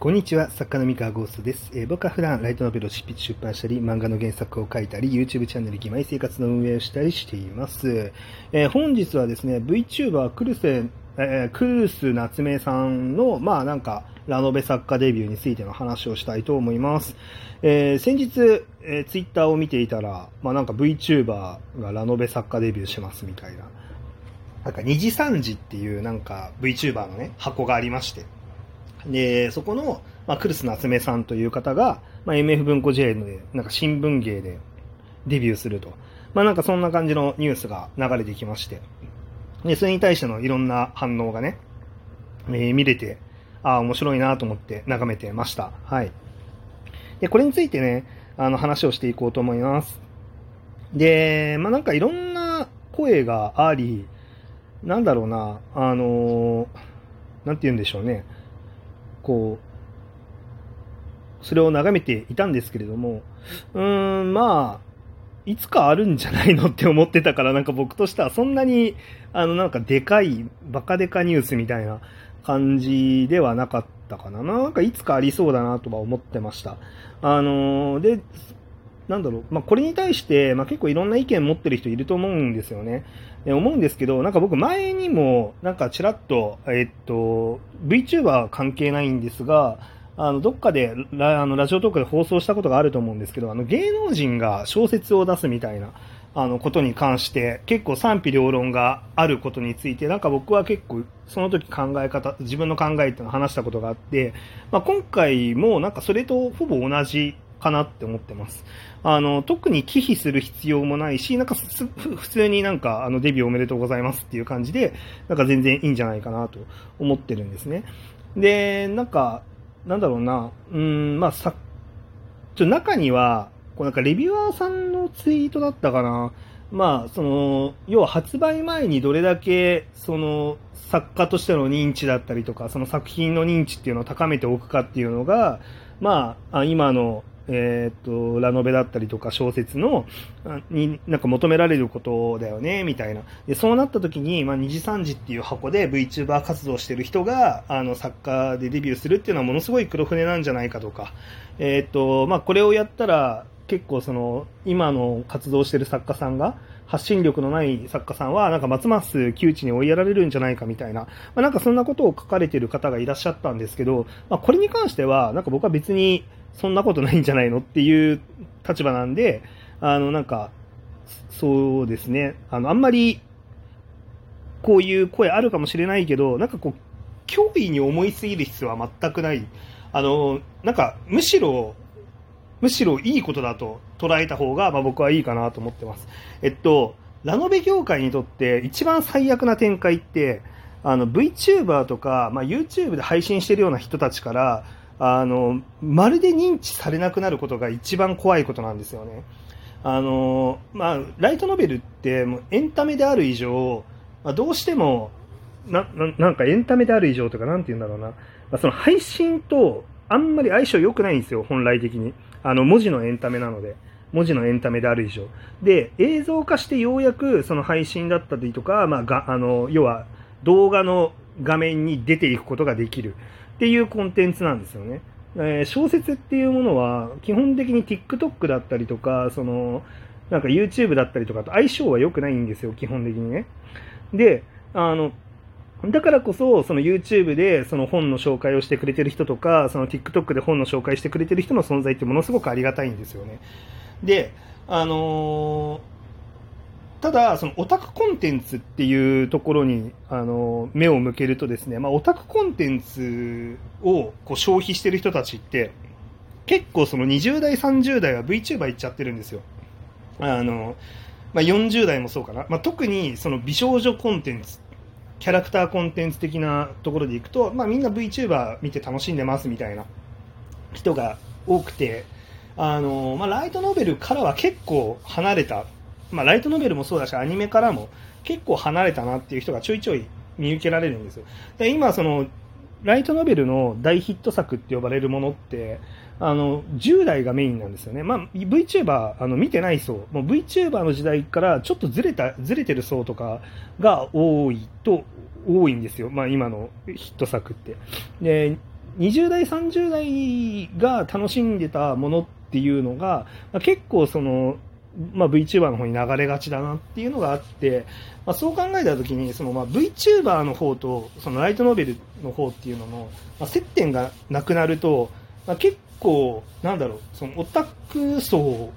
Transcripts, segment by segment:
こんにちは、作家の三河ゴーストです。えー僕は普段ライトノベルを執筆出版したり、漫画の原作を書いたり、YouTube チャンネル義妹生活の運営をしたりしています。えー本日はですね、VTuber クルセ、えークルス夏目さんの、まあなんか、ラノベ作家デビューについての話をしたいと思います。えー先日、えー、Twitter を見ていたら、まあなんか VTuber がラノベ作家デビューしますみたいな。なんか、二次三次っていうなんか VTuber のね、箱がありまして。で、そこの、まあ、クルス夏目さんという方が、まあ、MF 文庫 J で、なんか新聞芸でデビューすると。まあ、なんかそんな感じのニュースが流れてきまして。で、それに対してのいろんな反応がね、えー見れて、ああ、面白いなと思って眺めてました。はい。で、これについてね、あの話をしていこうと思います。で、まあ、なんかいろんな声があり、なんだろうな、あのーなんて言うんでしょうね。こう、それを眺めていたんですけれども、うーん、まあ、いつかあるんじゃないのって思ってたから、なんか僕としてはそんなに、あの、なんかでかい、バカでかニュースみたいな感じではなかったかな。なんかいつかありそうだなとは思ってました。あので、なんだろう、まあ、これに対して、まあ、結構いろんな意見持ってる人いると思うんですよね。え思うんですけど、なんか僕前にも、なんかちらっと、えっと、VTuber 関係ないんですが、あの、どっかでラ、あの、ラジオトークで放送したことがあると思うんですけど、あの、芸能人が小説を出すみたいな、あの、ことに関して、結構賛否両論があることについて、なんか僕は結構、その時考え方、自分の考えっていうのを話したことがあって、まあ、今回もなんかそれとほぼ同じかなって思ってます。あの、特に忌避する必要もないし、なんか普通になんかあのデビューおめでとうございますっていう感じで、なんか全然いいんじゃないかなと思ってるんですね。で、なんか、なんだろうな、うん、まあさ、ちょ中には、こうなんかレビュアーさんのツイートだったかな。まあ、その、要は発売前にどれだけ、その、作家としての認知だったりとか、その作品の認知っていうのを高めておくかっていうのが、ま、あ今の、えーっと、ラノベだったりとか小説の、になんか求められることだよね、みたいな。で、そうなった時に、まあ、二次三次っていう箱で VTuber 活動してる人が、あの、作家でデビューするっていうのはものすごい黒船なんじゃないかとか、えーっと、まあ、これをやったら、結構その、今の活動してる作家さんが、発信力のない作家さんは、なんかますます窮地に追いやられるんじゃないかみたいな、まあ、なんかそんなことを書かれてる方がいらっしゃったんですけど、まあ、これに関しては、なんか僕は別にそんなことないんじゃないのっていう立場なんで、あの、なんか、そうですね、あの、あんまり、こういう声あるかもしれないけど、なんかこう、脅威に思いすぎる必要は全くない。あの、なんか、むしろ、むしろいいことだと捉えた方が、まあ、僕はいいかなと思ってます。えっと、ラノベ業界にとって一番最悪な展開って、あの VTuber とか、まあ、YouTube で配信してるような人たちから、あの、まるで認知されなくなることが一番怖いことなんですよね。あの、まあ、ライトノベルってもうエンタメである以上、まあ、どうしても、な、ななんかエンタメである以上とか、なんて言うんだろうな。まあ、その配信とあんまり相性良くないんですよ、本来的に。あの、文字のエンタメなので。文字のエンタメである以上。で、映像化してようやくその配信だったりとか、まあ、が、あの、要は動画の画面に出ていくことができるっていうコンテンツなんですよね。えー小説っていうものは基本的に TikTok だったりとか、その、なんか YouTube だったりとかと相性は良くないんですよ、基本的にね。で、あの、だからこそ、その YouTube でその本の紹介をしてくれてる人とか、その TikTok で本の紹介してくれてる人の存在ってものすごくありがたいんですよね。で、あのーただ、そのオタクコンテンツっていうところに、あの目を向けるとですね、まあ、オタクコンテンツをこう消費してる人たちって、結構その20代、30代は VTuber 行っちゃってるんですよ。あの、まあ、40代もそうかな。まあ、特にその美少女コンテンツ、キャラクターコンテンツ的なところでいくと、まあ、みんな VTuber 見て楽しんでますみたいな人が多くて、あの、まあ、ライトノベルからは結構離れた、まあ、ライトノベルもそうだし、アニメからも結構離れたなっていう人がちょいちょい見受けられるんですよ。で今、その、ライトノベルの大ヒット作って呼ばれるものって、あの、10代がメインなんですよね。まあ、VTuber、あの、見てない層、もう VTuber の時代からちょっとずれた、ずれてる層とかが多いと、多いんですよ。まあ、今のヒット作って。で、20代、30代が楽しんでたものっていうのが、まあ、結構その、まあ、VTuber の方に流れがちだなっていうのがあって、まあ、そう考えたときにそのまあ VTuber の方とそのライトノベルの方っていうのの、まあ、接点がなくなると、まあ、結構なんだろうそのオタク層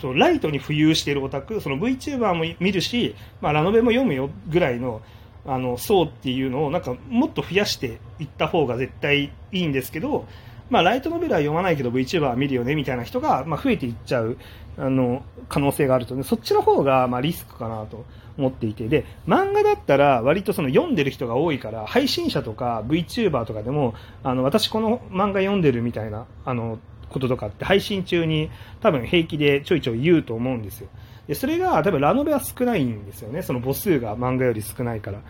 そのライトに浮遊しているオタクその VTuber も見るし、まあ、ラノベも読むよぐらいのあの層っていうのをなんかもっと増やしていった方が絶対いいんですけど、まあ、ライトノベルは読まないけど VTuber は見るよねみたいな人が、まあ、増えていっちゃうあの可能性があると、ね、そっちの方がまあリスクかなと思っていて。で漫画だったら割とその読んでる人が多いから配信者とか VTuber とかでもあの私この漫画読んでるみたいなあのこととかって配信中に多分平気でちょいちょい言うと思うんですよ。でそれが多分ラノベは少ないんですよね。その母数が漫画より少ないから。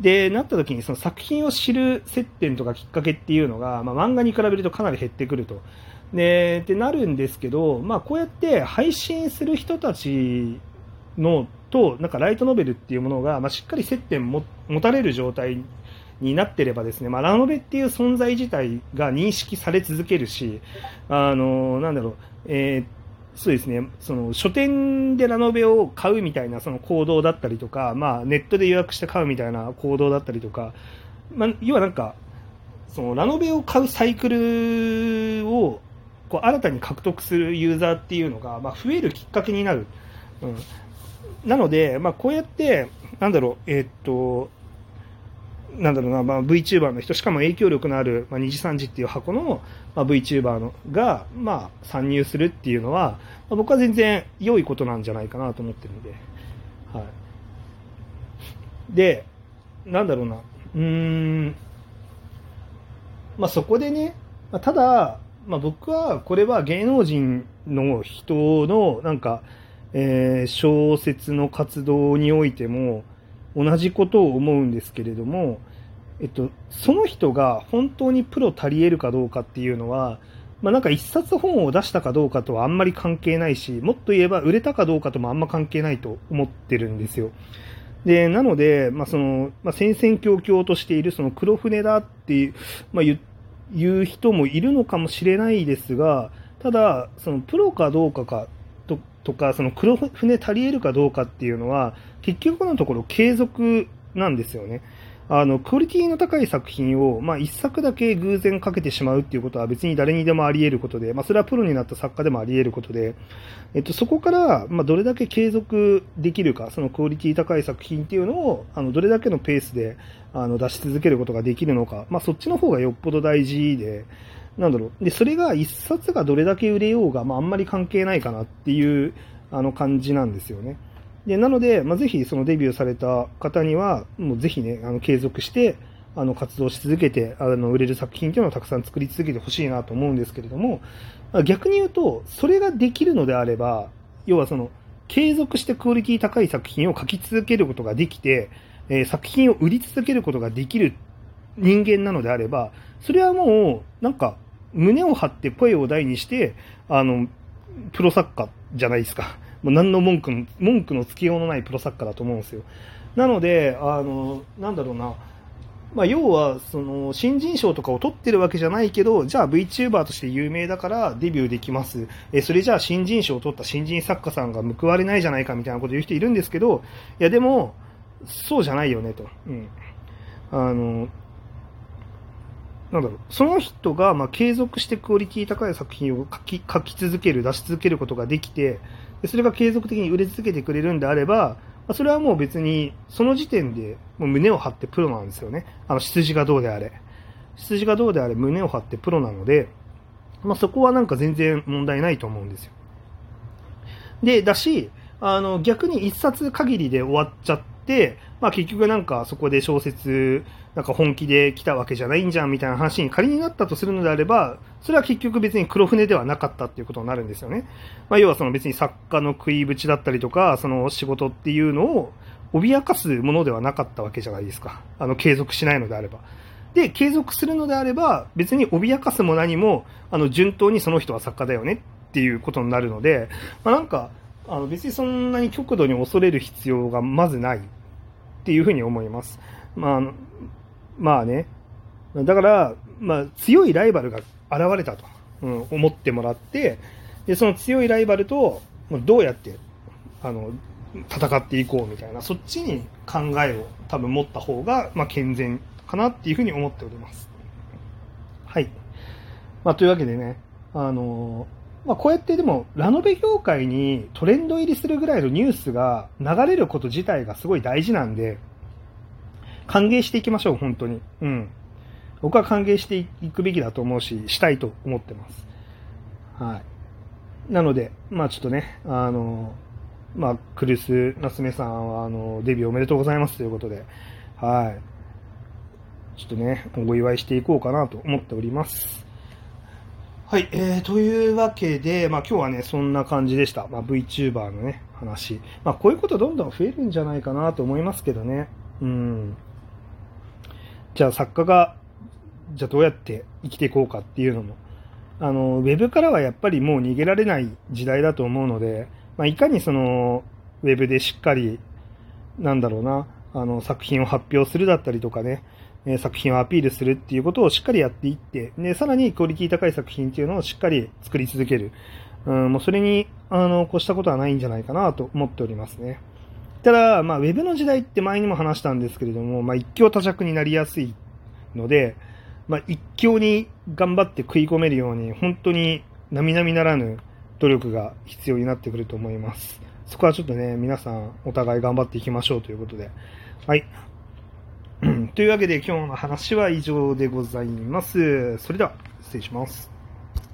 でなった時にその作品を知る接点とかきっかけっていうのが、まあ、漫画に比べるとかなり減ってくると。でってなるんですけど、まあ、こうやって配信する人たちのとなんかライトノベルっていうものが、まあ、しっかり接点も持たれる状態になってればですね、まあ、ラノベっていう存在自体が認識され続けるし、あのなんだろう、えー、そうですね、その書店でラノベを買うみたいなその行動だったりとか、まあ、ネットで予約して買うみたいな行動だったりとか、まあ、要はなんか、そのラノベを買うサイクルをこう新たに獲得するユーザーっていうのが、まあ、増えるきっかけになる。うん、なので、まあ、こうやって、なんだろう、えー、っと、なんだろうな、まあ、VTuber の人、しかも影響力のある、まあ、2次3次っていう箱の、まあ、VTuber のが、まあ、参入するっていうのは、まあ、僕は全然良いことなんじゃないかなと思ってるんで。はい。で、なんだろうな、うーん、まあ、そこでね、まあ、ただ、まあ、僕はこれは芸能人の人のなんか、えー、小説の活動においても同じことを思うんですけれども、えっと、その人が本当にプロ足り得るかどうかっていうのは、まあ、なんか一冊本を出したかどうかとはあんまり関係ないし、もっと言えば売れたかどうかともあんま関係ないと思ってるんですよ。で、なので、まあ、その、まあ、戦々恐々としているその黒船だっていう、まあ、言、う人もいるのかもしれないですが、ただ、そのプロかどうかかとか、その黒船足り得るかどうかっていうのは、結局のところ継続なんですよね。あの、クオリティの高い作品を、まあ、一作だけ偶然かけてしまうっていうことは別に誰にでもあり得ることで、まあ、それはプロになった作家でもあり得ることで、えっと、そこから、まあ、どれだけ継続できるか、そのクオリティ高い作品っていうのを、あの、どれだけのペースで、あの、出し続けることができるのか、まあ、そっちの方がよっぽど大事で、なんだろう。で、それが一冊がどれだけ売れようが、まあ、あんまり関係ないかなっていう、あの、感じなんですよね。でなので、まあ、ぜひそのデビューされた方には、もうぜひね、あの継続して、あの活動し続けて、あの売れる作品というのをたくさん作り続けてほしいなと思うんですけれども、逆に言うと、それができるのであれば、要はその、継続してクオリティ高い作品を書き続けることができて、えー、作品を売り続けることができる人間なのであれば、それはもう、なんか、胸を張って声を大にして、あの、プロ作家じゃないですか。もう何の文句の、文句のつけようのないプロ作家だと思うんですよ。なので、あの、なんだろうな、まあ、要は、その、新人賞とかを取ってるわけじゃないけど、じゃあ VTuber として有名だからデビューできます。え、それじゃあ新人賞を取った新人作家さんが報われないじゃないかみたいなこと言う人いるんですけど、いやでも、そうじゃないよねと。うん。あの、なんだろう、その人が、まあ、継続してクオリティ高い作品を書き書き続ける、出し続けることができて、でそれが継続的に売れ続けてくれるんであれば、まそれはもう別に、その時点でもう胸を張ってプロなんですよね。あの、出自がどうであれ。出自がどうであれ胸を張ってプロなので、まあ、そこはなんか全然問題ないと思うんですよ。で、だし、あの、逆に一冊限りで終わっちゃって、まあ結局なんかそこで小説、なんか本気で来たわけじゃないんじゃんみたいな話に仮になったとするのであれば、それは結局別に黒船ではなかったっていうことになるんですよね。まあ要はその別に作家の食いぶちだったりとか、その仕事っていうのを脅かすものではなかったわけじゃないですか。あの継続しないのであれば。で、継続するのであれば、別に脅かすも何も、あの、順当にその人は作家だよねっていうことになるので、まあなんか、あの別にそんなに極度に恐れる必要がまずないっていうふうに思います。まあ、まあね。だから、まあ、強いライバルが現れたと、うん、思ってもらって、で、その強いライバルと、どうやって、あの、戦っていこうみたいな、そっちに考えを多分持った方が、まあ、健全かなっていうふうに思っております。はい。まあ、というわけでね、あのまあ、こうやってでも、ラノベ業界にトレンド入りするぐらいのニュースが流れること自体がすごい大事なんで、歓迎していきましょう、本当に。うん。僕は歓迎していくべきだと思うし、したいと思ってます。はい。なので、まあちょっとね、あの、まあ、クリス・ナスメさんは、あの、デビューおめでとうございますということで、はい。ちょっとね、お祝いしていこうかなと思っております。はい、えー、というわけで、まあ今日はね、そんな感じでした。まあ VTuber のね、話。まあこういうことどんどん増えるんじゃないかなと思いますけどね。うん。じゃあ作家が、じゃあどうやって生きていこうかっていうのも、あの、ウェブからはやっぱりもう逃げられない時代だと思うので、まあいかにその、ウェブでしっかり、なんだろうな、あの、作品を発表するだったりとかね、え作品をアピールするっていうことをしっかりやっていって、で、さらにクオリティ高い作品っていうのをしっかり作り続ける。うん、もうそれに、あの、越したことはないんじゃないかなと思っておりますね。ただ、まあ、ウェブの時代って前にも話したんですけれども、まあ、一強多弱になりやすいので、まあ、一強に頑張って食い込めるように、本当に並々ならぬ努力が必要になってくると思います。そこはちょっとね、皆さんお互い頑張っていきましょうということで。はい。というわけで今日の話は以上でございます。それでは失礼します。